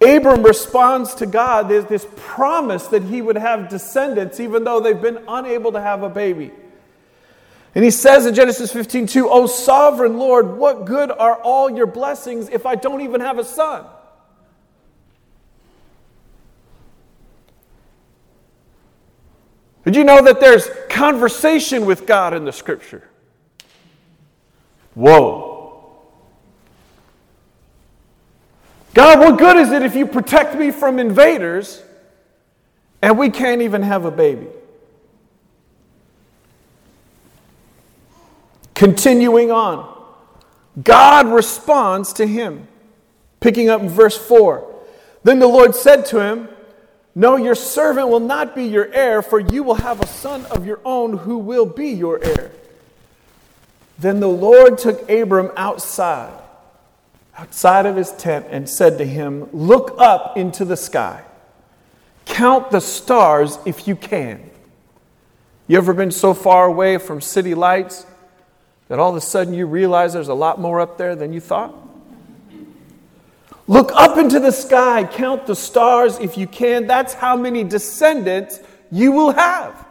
Abram responds to God. There's this promise that he would have descendants, even though they've been unable to have a baby. And he says in Genesis 15, 2, O sovereign Lord, what good are all your blessings if I don't even have a son? Did you know that there's conversation with God in the scripture? Whoa. God, what good is it if you protect me from invaders and we can't even have a baby? Continuing on, God responds to him. Picking up in verse 4. Then the Lord said to him, No, your servant will not be your heir, for you will have a son of your own who will be your heir. Then the Lord took Abram outside, outside of his tent, and said to him, Look up into the sky. Count the stars if you can. You ever been so far away from city lights that all of a sudden you realize there's a lot more up there than you thought? Look up into the sky, count the stars if you can. That's how many descendants you will have.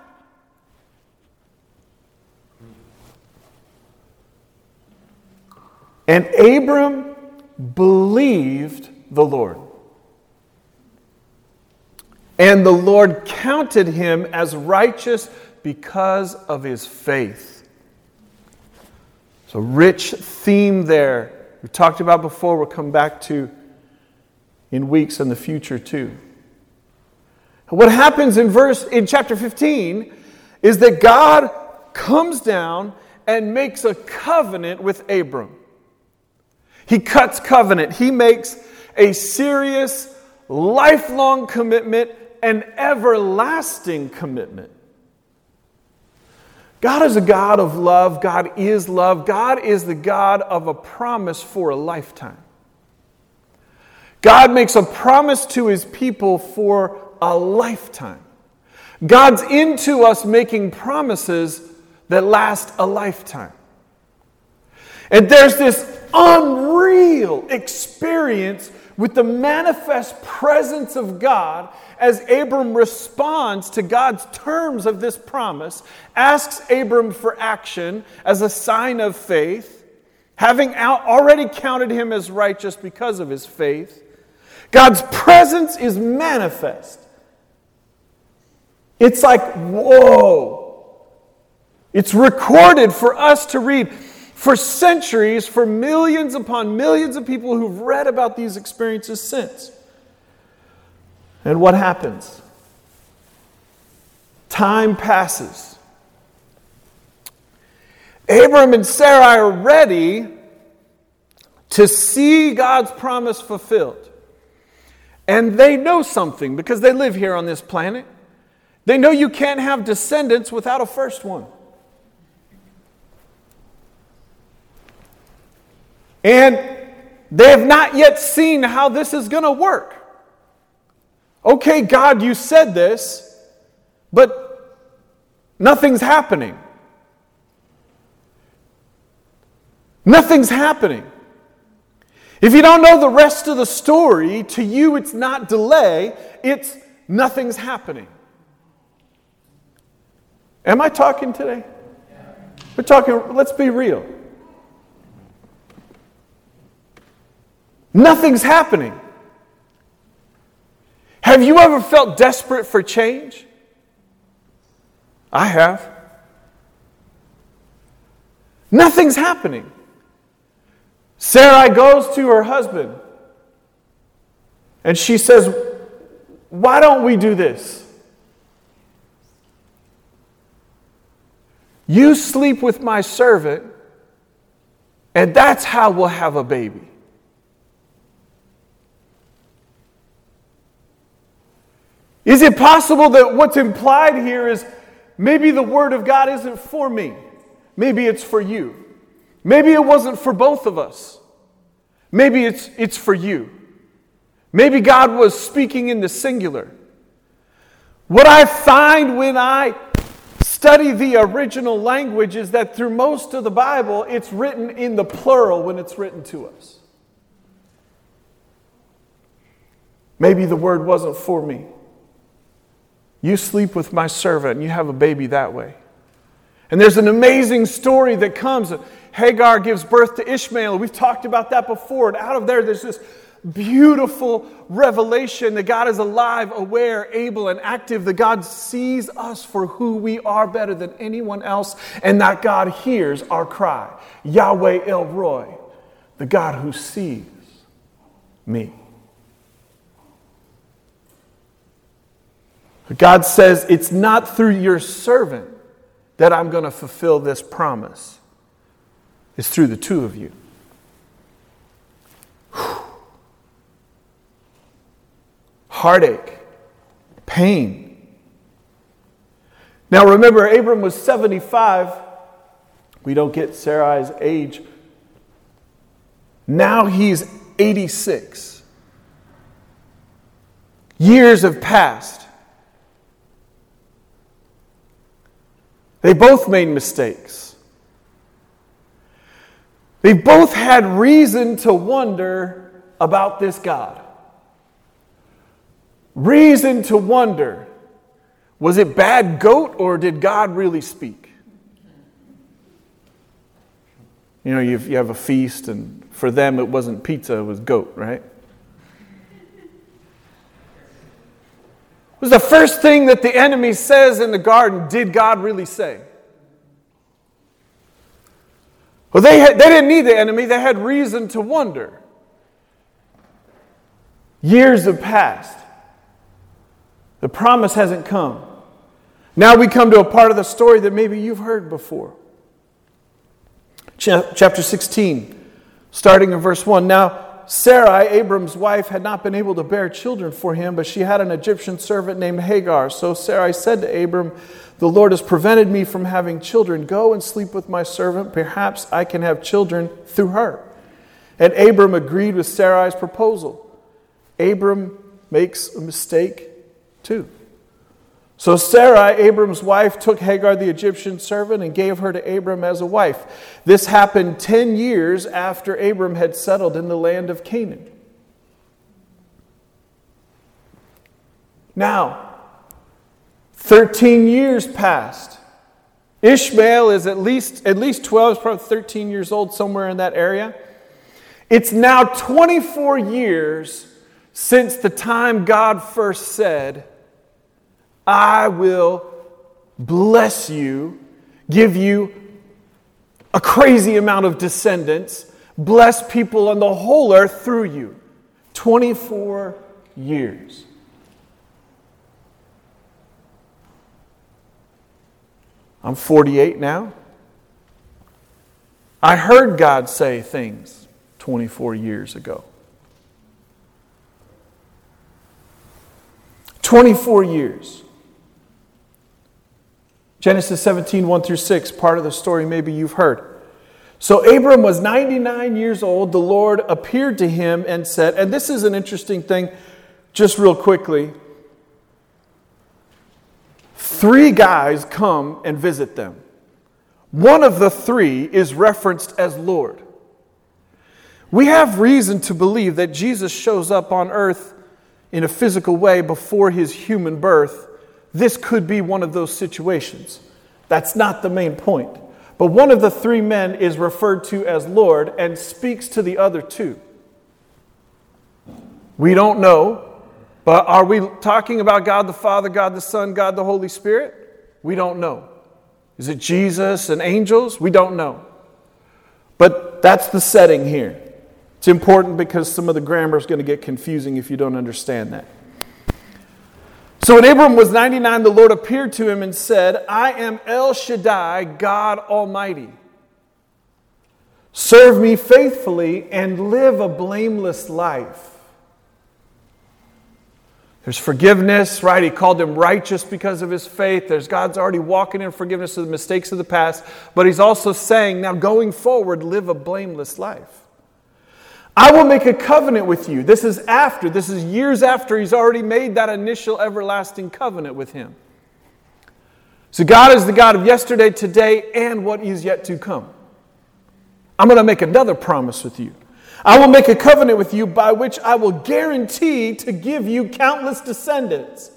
And Abram believed the Lord. And the Lord counted him as righteous because of his faith. So, rich theme there. We talked about before, we'll come back to in weeks in the future too. What happens in verse in chapter 15 is that God comes down and makes a covenant with Abram. He cuts covenant. He makes a serious, lifelong commitment, an everlasting commitment. God is a God of love. God is love. God is the God of a promise for a lifetime. God makes a promise to his people for a lifetime. God's into us making promises that last a lifetime. And there's this unreal experience with the manifest presence of God as Abram responds to God's terms of this promise, asks Abram for action as a sign of faith, having already counted him as righteous because of his faith. God's presence is manifest. It's like, whoa. It's recorded for us to read for centuries, for millions upon millions of people who've read about these experiences since. And what happens? Time passes. Abram and Sarai are ready to see God's promise fulfilled. And they know something because they live here on this planet. They know you can't have descendants without a first one. And they have not yet seen how this is going to work. Okay, God, you said this, but nothing's happening. Nothing's happening. If you don't know the rest of the story, to you it's not delay, it's nothing's happening. Am I talking today? We're talking, let's be real. Nothing's happening. Have you ever felt desperate for change? I have. Nothing's happening. Sarai goes to her husband and she says, Why don't we do this? You sleep with my servant, and that's how we'll have a baby. Is it possible that what's implied here is maybe the Word of God isn't for me? Maybe it's for you. Maybe it wasn't for both of us. Maybe it's, it's for you. Maybe God was speaking in the singular. What I find when I study the original language is that through most of the Bible, it's written in the plural when it's written to us. Maybe the word wasn't for me. You sleep with my servant and you have a baby that way. And there's an amazing story that comes. Hagar gives birth to Ishmael. We've talked about that before. And out of there, there's this beautiful revelation that God is alive, aware, able, and active, that God sees us for who we are better than anyone else, and that God hears our cry. Yahweh El Roi, the God who sees me. God says, It's not through your servant that I'm going to fulfill this promise, it's through the two of you. heartache, pain. Now remember, Abram was 75. We don't get Sarai's age. Now he's 86. Years have passed. They both made mistakes. They both had reason to wonder about this God reason to wonder was it bad goat or did God really speak? You know, you have a feast, and for them it wasn't pizza, it was goat, right? It was the first thing that the enemy says in the garden did God really say? Well, they, had, they didn't need the enemy, they had reason to wonder. Years have passed. The promise hasn't come. Now we come to a part of the story that maybe you've heard before. Chapter 16, starting in verse 1. Now, Sarai, Abram's wife, had not been able to bear children for him, but she had an Egyptian servant named Hagar. So Sarai said to Abram, The Lord has prevented me from having children. Go and sleep with my servant. Perhaps I can have children through her. And Abram agreed with Sarai's proposal. Abram makes a mistake too. So Sarai, Abram's wife, took Hagar the Egyptian servant and gave her to Abram as a wife. This happened 10 years after Abram had settled in the land of Canaan. Now, 13 years passed. Ishmael is at least, at least 12, probably 13 years old, somewhere in that area. It's now 24 years since the time God first said, I will bless you, give you a crazy amount of descendants, bless people on the whole earth through you. 24 years. I'm 48 now. I heard God say things 24 years ago. 24 years. Genesis 17, 1 through 6, part of the story maybe you've heard. So Abram was 99 years old. The Lord appeared to him and said, and this is an interesting thing, just real quickly. Three guys come and visit them. One of the three is referenced as Lord. We have reason to believe that Jesus shows up on earth in a physical way before his human birth, this could be one of those situations. That's not the main point. But one of the three men is referred to as Lord and speaks to the other two. We don't know, but are we talking about God the Father, God the Son, God the Holy Spirit? We don't know. Is it Jesus and angels? We don't know. But that's the setting here. It's important because some of the grammar is going to get confusing if you don't understand that. So when Abram was 99, the Lord appeared to him and said, I am El Shaddai, God Almighty. Serve me faithfully and live a blameless life. There's forgiveness, right? He called him righteous because of his faith. There's God's already walking in forgiveness of the mistakes of the past, but he's also saying, now going forward, live a blameless life. I will make a covenant with you. This is after, this is years after he's already made that initial everlasting covenant with him. So God is the God of yesterday, today, and what is yet to come. I'm going to make another promise with you. I will make a covenant with you by which I will guarantee to give you countless descendants.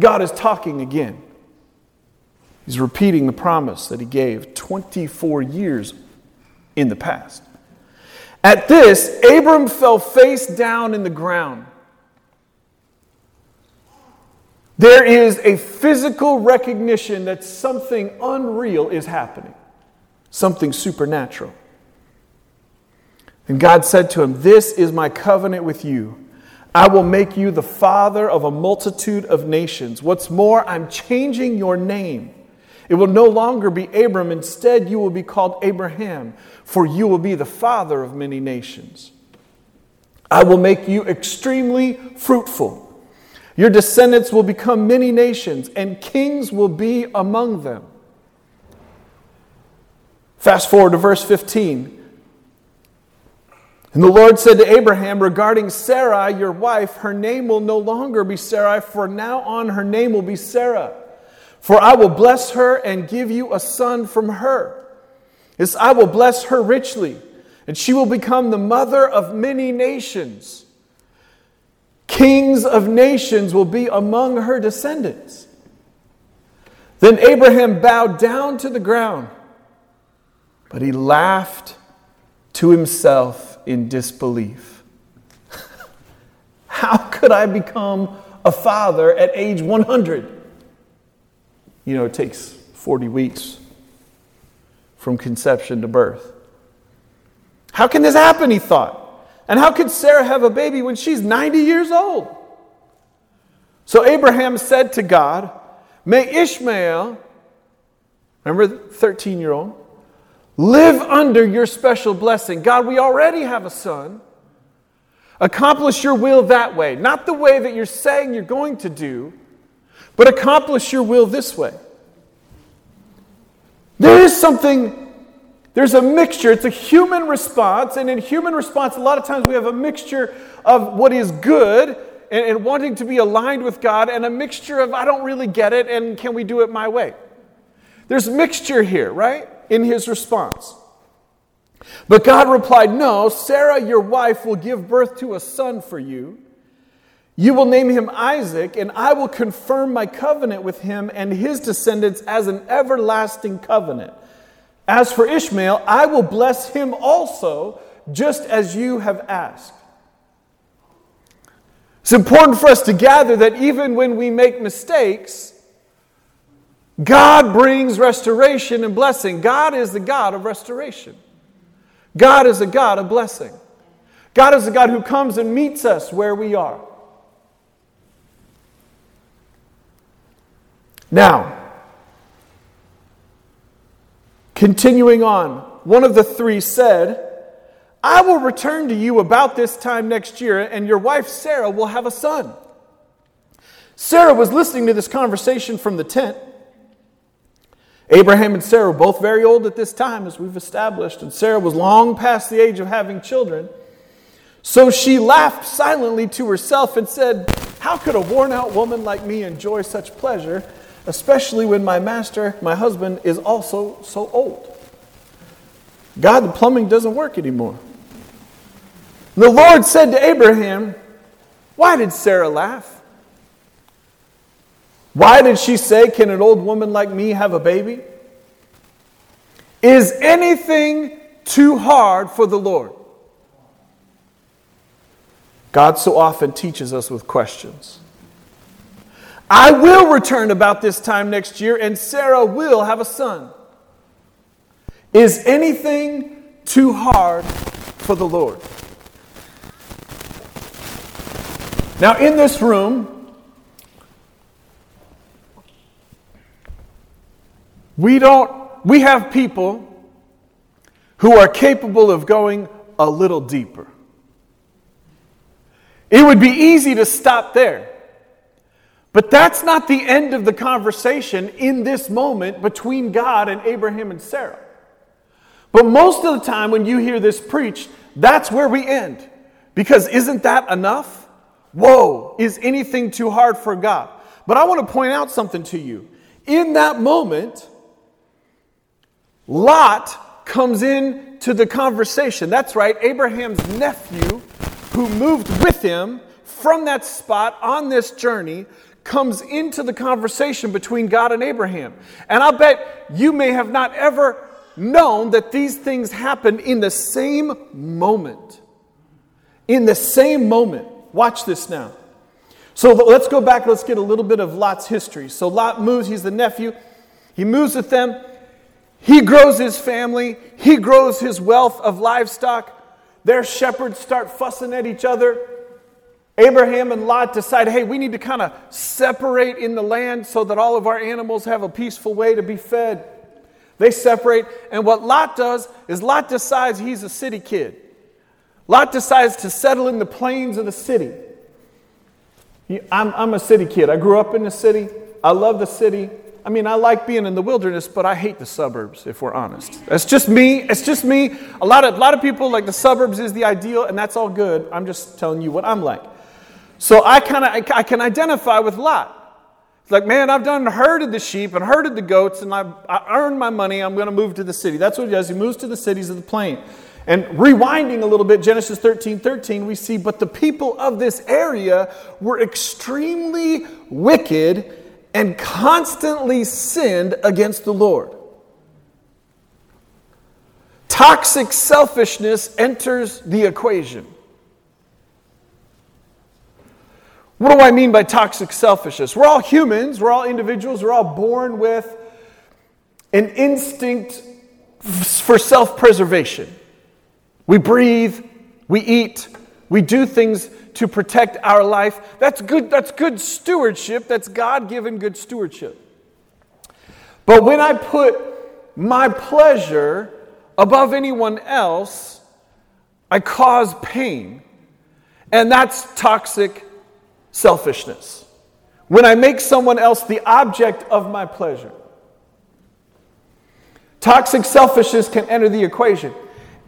God is talking again. He's repeating the promise that he gave 24 years in the past. At this, Abram fell face down in the ground. There is a physical recognition that something unreal is happening, something supernatural. And God said to him, This is my covenant with you. I will make you the father of a multitude of nations. What's more, I'm changing your name. It will no longer be Abram. Instead, you will be called Abraham, for you will be the father of many nations. I will make you extremely fruitful. Your descendants will become many nations, and kings will be among them. Fast forward to verse 15. And the Lord said to Abraham regarding Sarai, your wife, her name will no longer be Sarai, for now on her name will be Sarah. For I will bless her and give you a son from her. Yes, I will bless her richly, and she will become the mother of many nations. Kings of nations will be among her descendants. Then Abraham bowed down to the ground, but he laughed to himself in disbelief. How could I become a father at age 100? You know, it takes 40 weeks from conception to birth. How can this happen? He thought. And how could Sarah have a baby when she's 90 years old? So Abraham said to God, May Ishmael, remember the 13 year old, Live under your special blessing. God, we already have a son. Accomplish your will that way, not the way that you're saying you're going to do, but accomplish your will this way. There is something, there's a mixture. It's a human response, and in human response, a lot of times we have a mixture of what is good and, and wanting to be aligned with God, and a mixture of I don't really get it, and can we do it my way? There's mixture here, right? in his response. But God replied, No, Sarah, your wife, will give birth to a son for you. You will name him Isaac, and I will confirm my covenant with him and his descendants as an everlasting covenant. As for Ishmael, I will bless him also, just as you have asked. It's important for us to gather that even when we make mistakes, God brings restoration and blessing. God is the God of restoration. God is a God of blessing. God is a God who comes and meets us where we are. Now, continuing on, one of the three said, I will return to you about this time next year, and your wife Sarah will have a son. Sarah was listening to this conversation from the tent. Abraham and Sarah were both very old at this time, as we've established, and Sarah was long past the age of having children. So she laughed silently to herself and said, How could a worn out woman like me enjoy such pleasure, especially when my master, my husband, is also so old? God, the plumbing doesn't work anymore. The Lord said to Abraham, Why did Sarah laugh? Why did she say, Can an old woman like me have a baby? Is anything too hard for the Lord? God so often teaches us with questions. I will return about this time next year, and Sarah will have a son. Is anything too hard for the Lord? Now, in this room, We don't, we have people who are capable of going a little deeper. It would be easy to stop there. But that's not the end of the conversation in this moment between God and Abraham and Sarah. But most of the time, when you hear this preached, that's where we end. Because isn't that enough? Whoa, is anything too hard for God? But I want to point out something to you. In that moment, Lot comes in to the conversation. That's right, Abraham's nephew, who moved with him from that spot on this journey, comes into the conversation between God and Abraham. And I'll bet you may have not ever known that these things happened in the same moment. In the same moment. Watch this now. So let's go back, let's get a little bit of Lot's history. So Lot moves, he's the nephew, he moves with them, he grows his family, he grows his wealth of livestock. Their shepherds start fussing at each other. Abraham and Lot decide, hey, we need to kind of separate in the land so that all of our animals have a peaceful way to be fed. They separate, and what Lot does is Lot decides he's a city kid. Lot decides to settle in the plains of the city. I'm, I'm a city kid. I grew up in the city. I love the city. I mean, I like being in the wilderness, but I hate the suburbs, if we're honest. That's just me. It's just me. A lot of, a lot of people like the suburbs is the ideal, and that's all good. I'm just telling you what I'm like. So I kind of I, I, can identify with Lot. It's like, man, I've done herded the sheep and herded the goats, and I've I earned my money. I'm going to move to the city. That's what he does. He moves to the cities of the plain. And rewinding a little bit, Genesis 13 13, we see, but the people of this area were extremely wicked and constantly sinned against the Lord. Toxic selfishness enters the equation. What do I mean by toxic selfishness? We're all humans, we're all individuals, we're all born with an instinct for self preservation. We breathe, we eat, we do things to protect our life. That's good, that's good stewardship. That's God given good stewardship. But when I put my pleasure above anyone else, I cause pain. And that's toxic selfishness. When I make someone else the object of my pleasure, toxic selfishness can enter the equation.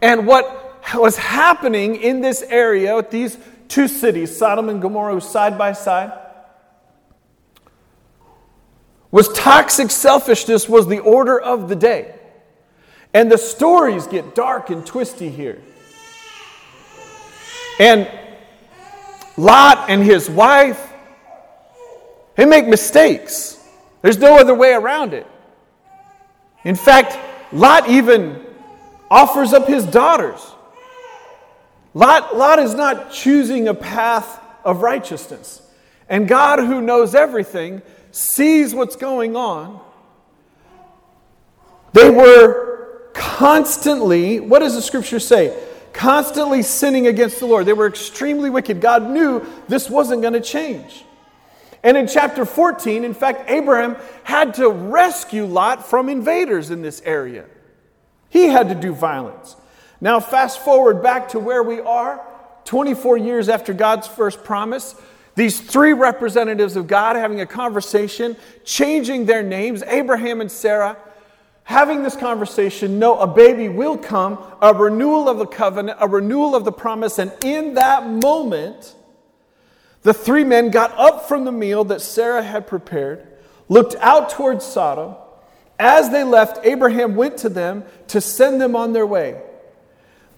And what was happening in this area with these two cities, Sodom and Gomorrah, side by side, was toxic selfishness was the order of the day. And the stories get dark and twisty here. And Lot and his wife, they make mistakes. There's no other way around it. In fact, Lot even offers up his daughters Lot, Lot is not choosing a path of righteousness. And God, who knows everything, sees what's going on. They were constantly, what does the scripture say? Constantly sinning against the Lord. They were extremely wicked. God knew this wasn't going to change. And in chapter 14, in fact, Abraham had to rescue Lot from invaders in this area. He had to do violence. Now, fast forward back to where we are, 24 years after God's first promise. These three representatives of God having a conversation, changing their names, Abraham and Sarah, having this conversation, know a baby will come, a renewal of the covenant, a renewal of the promise, and in that moment, the three men got up from the meal that Sarah had prepared, looked out towards Sodom. As they left, Abraham went to them to send them on their way.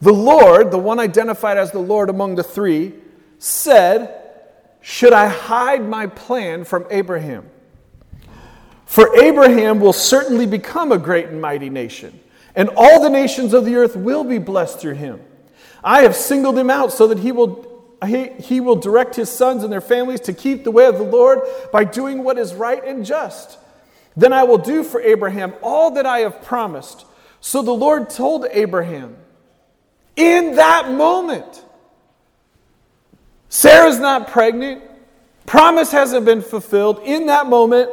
The Lord, the one identified as the Lord among the three, said, Should I hide my plan from Abraham? For Abraham will certainly become a great and mighty nation, and all the nations of the earth will be blessed through him. I have singled him out so that he will, he, he will direct his sons and their families to keep the way of the Lord by doing what is right and just. Then I will do for Abraham all that I have promised. So the Lord told Abraham, in that moment. Sarah's not pregnant. Promise hasn't been fulfilled. In that moment,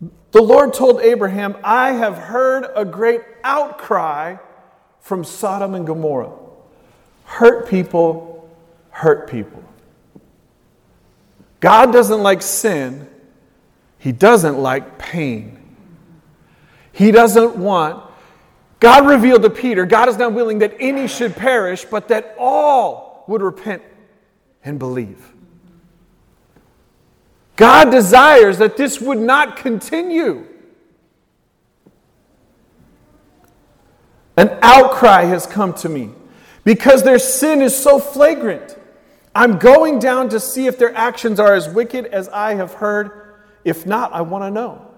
the Lord told Abraham, I have heard a great outcry from Sodom and Gomorrah. Hurt people, hurt people. God doesn't like sin, He doesn't like pain. He doesn't want God revealed to Peter, God is not willing that any should perish, but that all would repent and believe. God desires that this would not continue. An outcry has come to me because their sin is so flagrant. I'm going down to see if their actions are as wicked as I have heard. If not, I want to know.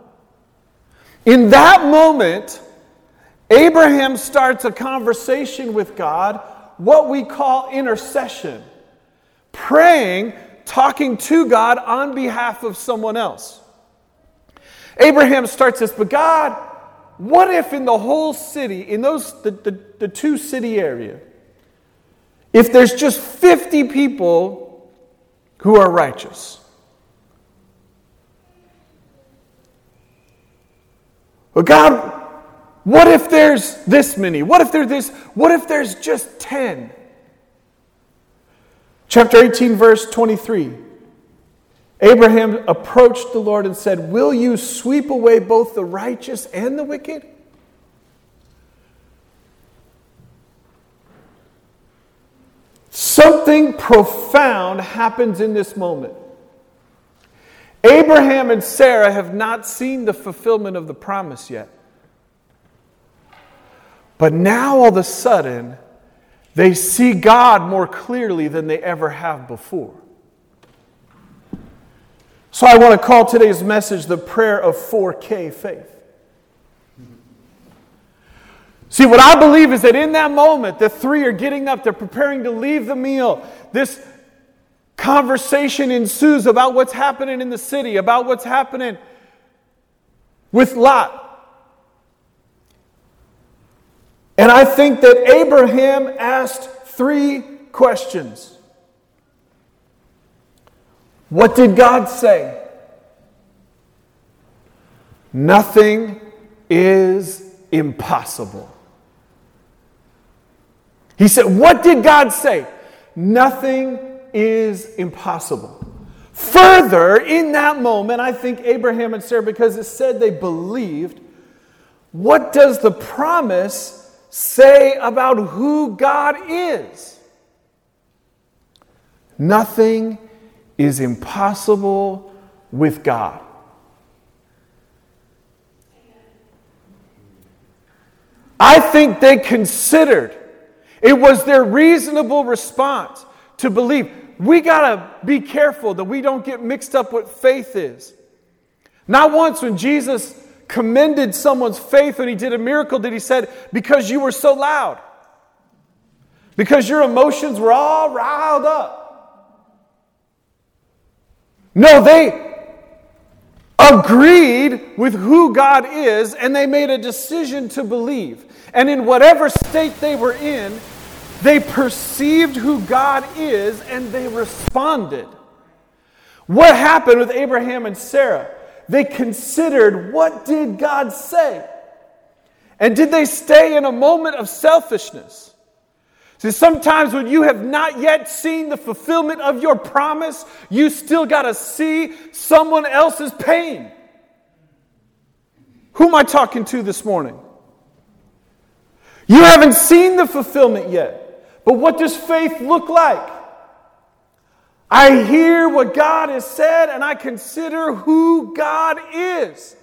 In that moment, Abraham starts a conversation with God, what we call intercession, praying, talking to God on behalf of someone else. Abraham starts this, but God, what if in the whole city, in those the, the, the two city area, if there's just 50 people who are righteous? But God, what if there's this many? What if there's this? What if there's just 10? Chapter 18, verse 23. Abraham approached the Lord and said, Will you sweep away both the righteous and the wicked? Something profound happens in this moment. Abraham and Sarah have not seen the fulfillment of the promise yet. But now all of a sudden, they see God more clearly than they ever have before. So I want to call today's message the prayer of 4K faith. See, what I believe is that in that moment, the three are getting up, they're preparing to leave the meal. This conversation ensues about what's happening in the city, about what's happening with Lot. And I think that Abraham asked three questions. What did God say? Nothing is impossible. He said, What did God say? Nothing is impossible. Further, in that moment, I think Abraham and Sarah, because it said they believed, what does the promise say about who God is? Nothing is impossible with God. I think they considered, it was their reasonable response to believe. We got to be careful that we don't get mixed up what faith is. Not once when Jesus commended someone's faith when he did a miracle did he said, Because you were so loud, because your emotions were all riled up. No, they agreed with who God is and they made a decision to believe. And in whatever state they were in, they perceived who God is and they responded. What happened with Abraham and Sarah? They considered what did God say? And did they stay in a moment of selfishness? See, sometimes when you have not yet seen the fulfillment of your promise, you still got to see someone else's pain. Who am I talking to this morning? You haven't seen the fulfillment yet. But what does faith look like? I hear what God has said and I consider who God is.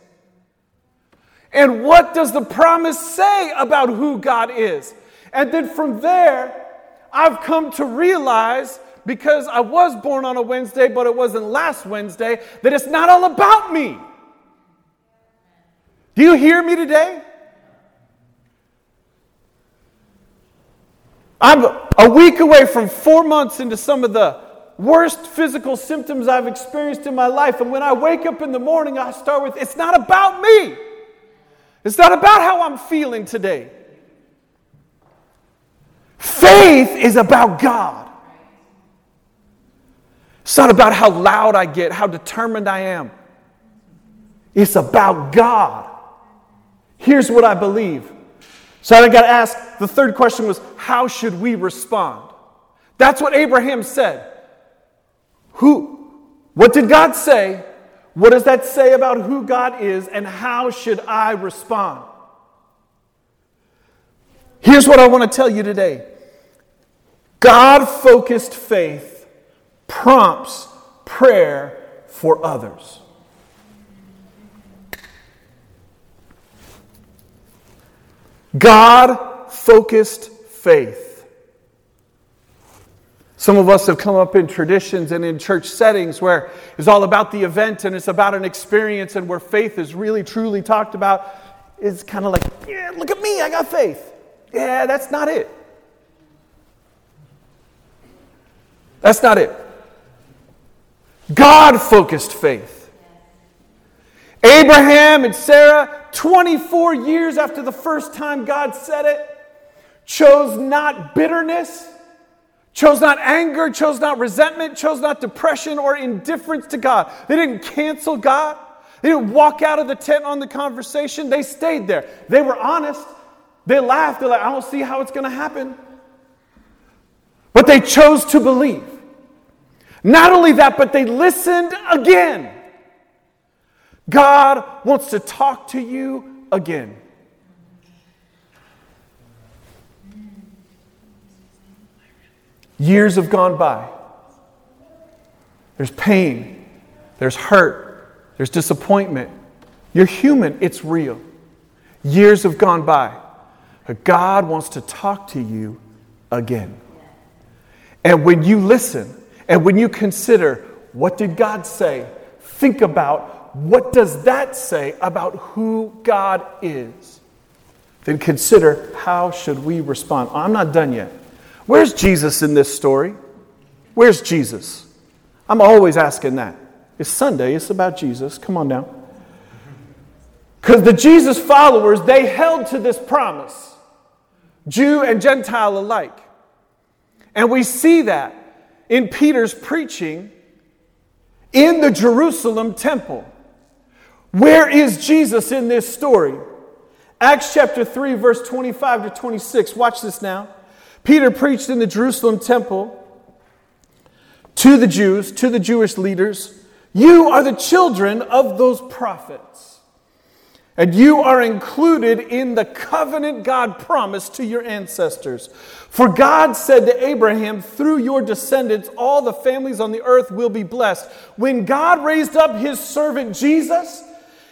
And what does the promise say about who God is? And then from there, I've come to realize because I was born on a Wednesday, but it wasn't last Wednesday, that it's not all about me. Do you hear me today? I'm a week away from four months into some of the worst physical symptoms I've experienced in my life. And when I wake up in the morning, I start with, it's not about me. It's not about how I'm feeling today. Faith is about God. It's not about how loud I get, how determined I am. It's about God. Here's what I believe. So I got to ask the third question was how should we respond? That's what Abraham said. Who what did God say? What does that say about who God is and how should I respond? Here's what I want to tell you today God focused faith prompts prayer for others. God focused faith. Some of us have come up in traditions and in church settings where it's all about the event and it's about an experience and where faith is really truly talked about. It's kind of like, yeah, look at me, I got faith. Yeah, that's not it. That's not it. God focused faith. Abraham and Sarah, 24 years after the first time God said it, chose not bitterness chose not anger, chose not resentment, chose not depression or indifference to God. They didn't cancel God. They didn't walk out of the tent on the conversation. They stayed there. They were honest. They laughed. They're like, I don't see how it's going to happen. But they chose to believe. Not only that, but they listened again. God wants to talk to you again. Years have gone by. There's pain, there's hurt, there's disappointment. You're human, it's real. Years have gone by. But God wants to talk to you again. And when you listen and when you consider what did God say, think about what does that say about who God is. Then consider how should we respond. I'm not done yet. Where's Jesus in this story? Where's Jesus? I'm always asking that. It's Sunday, it's about Jesus. Come on now. Because the Jesus followers, they held to this promise, Jew and Gentile alike. And we see that in Peter's preaching in the Jerusalem temple. Where is Jesus in this story? Acts chapter 3, verse 25 to 26. Watch this now. Peter preached in the Jerusalem temple to the Jews, to the Jewish leaders You are the children of those prophets, and you are included in the covenant God promised to your ancestors. For God said to Abraham, Through your descendants, all the families on the earth will be blessed. When God raised up his servant Jesus,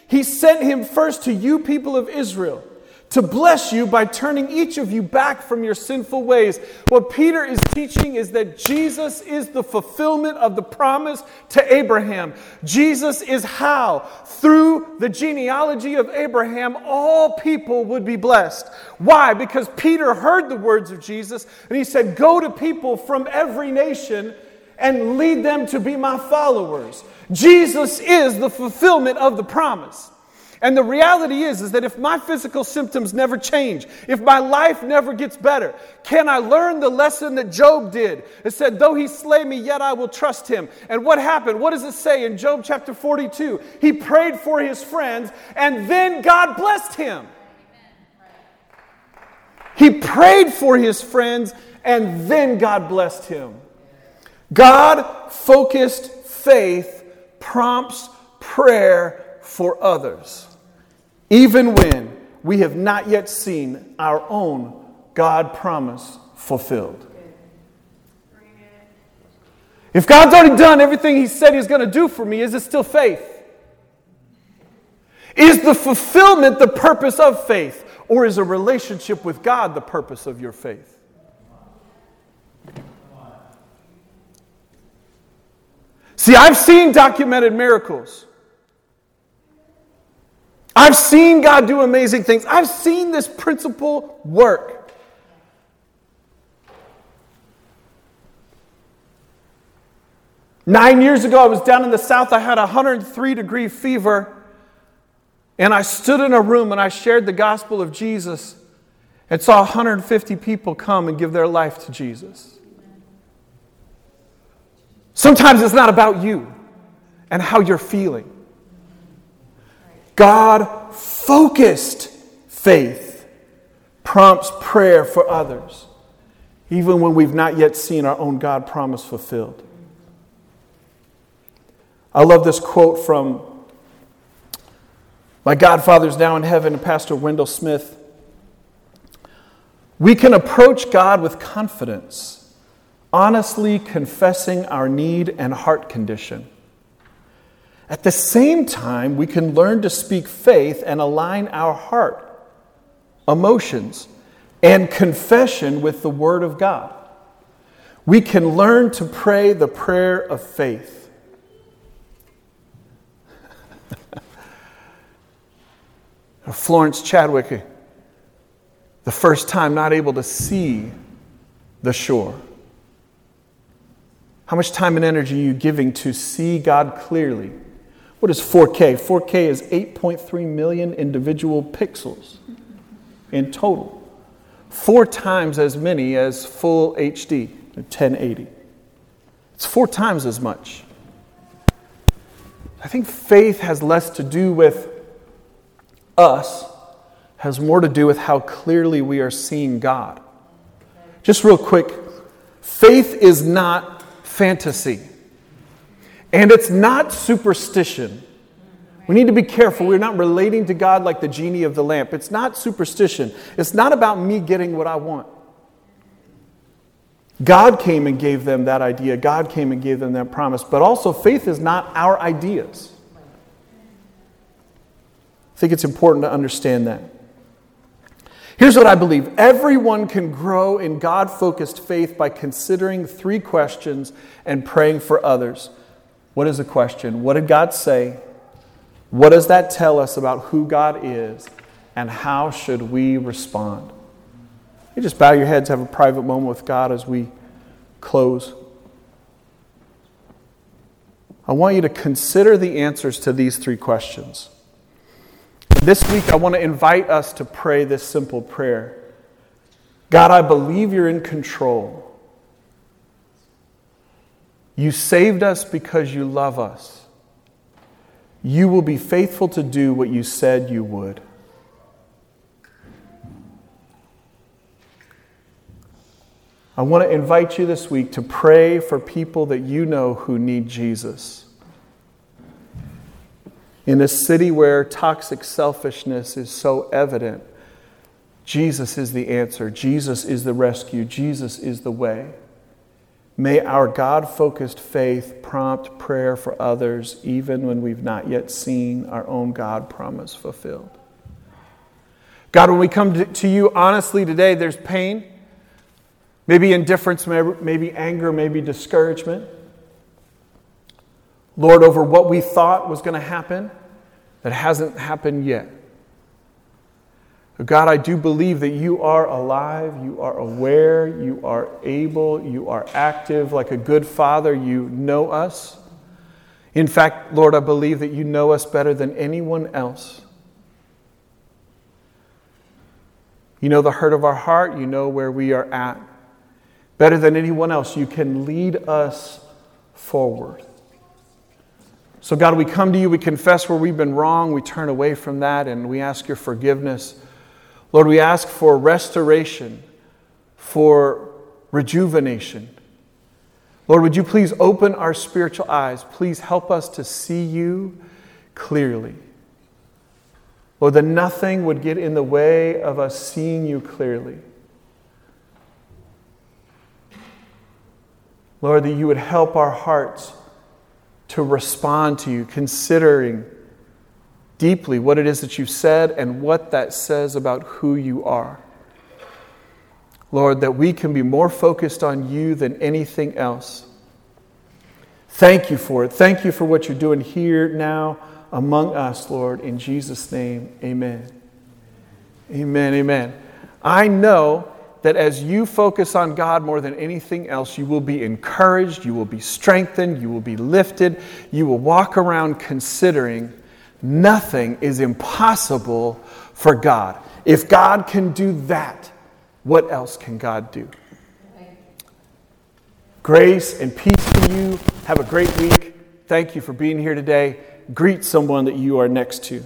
he sent him first to you, people of Israel to bless you by turning each of you back from your sinful ways. What Peter is teaching is that Jesus is the fulfillment of the promise to Abraham. Jesus is how, through the genealogy of Abraham, all people would be blessed. Why? Because Peter heard the words of Jesus and he said, Go to people from every nation and lead them to be my followers. Jesus is the fulfillment of the promise. And the reality is, is that if my physical symptoms never change, if my life never gets better, can I learn the lesson that Job did? It said, though he slay me, yet I will trust him. And what happened? What does it say in Job chapter 42? He prayed for his friends, and then God blessed him. He prayed for his friends, and then God blessed him. God focused faith prompts prayer for others even when we have not yet seen our own God promise fulfilled. If God's already done everything He said He's going to do for me, is it still faith? Is the fulfillment the purpose of faith? Or is a relationship with God the purpose of your faith? See, I've seen documented miracles. I've seen God do amazing things. I've seen this principle work. Nine years ago, I was down in the south. I had a 103 degree fever. And I stood in a room and I shared the gospel of Jesus and saw 150 people come and give their life to Jesus. Sometimes it's not about you and how you're feeling. God focused faith prompts prayer for others, even when we've not yet seen our own God promise fulfilled. I love this quote from my godfather's now in heaven, Pastor Wendell Smith. We can approach God with confidence, honestly confessing our need and heart condition. At the same time, we can learn to speak faith and align our heart, emotions, and confession with the Word of God. We can learn to pray the prayer of faith. Florence Chadwick, the first time not able to see the shore. How much time and energy are you giving to see God clearly? What is 4K? 4K is 8.3 million individual pixels in total. Four times as many as full HD, 1080. It's four times as much. I think faith has less to do with us, has more to do with how clearly we are seeing God. Just real quick faith is not fantasy, and it's not superstition. We need to be careful. We're not relating to God like the genie of the lamp. It's not superstition. It's not about me getting what I want. God came and gave them that idea. God came and gave them that promise. But also, faith is not our ideas. I think it's important to understand that. Here's what I believe everyone can grow in God focused faith by considering three questions and praying for others. What is the question? What did God say? What does that tell us about who God is and how should we respond? You just bow your heads, have a private moment with God as we close. I want you to consider the answers to these three questions. This week, I want to invite us to pray this simple prayer God, I believe you're in control. You saved us because you love us you will be faithful to do what you said you would. I want to invite you this week to pray for people that you know who need Jesus. In a city where toxic selfishness is so evident, Jesus is the answer. Jesus is the rescue. Jesus is the way. May our God focused faith prompt prayer for others even when we've not yet seen our own God promise fulfilled. God, when we come to you honestly today, there's pain, maybe indifference, maybe anger, maybe discouragement. Lord, over what we thought was going to happen that hasn't happened yet. God, I do believe that you are alive, you are aware, you are able, you are active. Like a good father, you know us. In fact, Lord, I believe that you know us better than anyone else. You know the hurt of our heart, you know where we are at. Better than anyone else, you can lead us forward. So, God, we come to you, we confess where we've been wrong, we turn away from that, and we ask your forgiveness. Lord, we ask for restoration, for rejuvenation. Lord, would you please open our spiritual eyes? Please help us to see you clearly. Lord, that nothing would get in the way of us seeing you clearly. Lord, that you would help our hearts to respond to you, considering deeply what it is that you've said and what that says about who you are. Lord, that we can be more focused on you than anything else. Thank you for it. Thank you for what you're doing here now among us, Lord. In Jesus' name, amen. Amen. Amen. I know that as you focus on God more than anything else, you will be encouraged, you will be strengthened, you will be lifted, you will walk around considering Nothing is impossible for God. If God can do that, what else can God do? Grace and peace to you. Have a great week. Thank you for being here today. Greet someone that you are next to.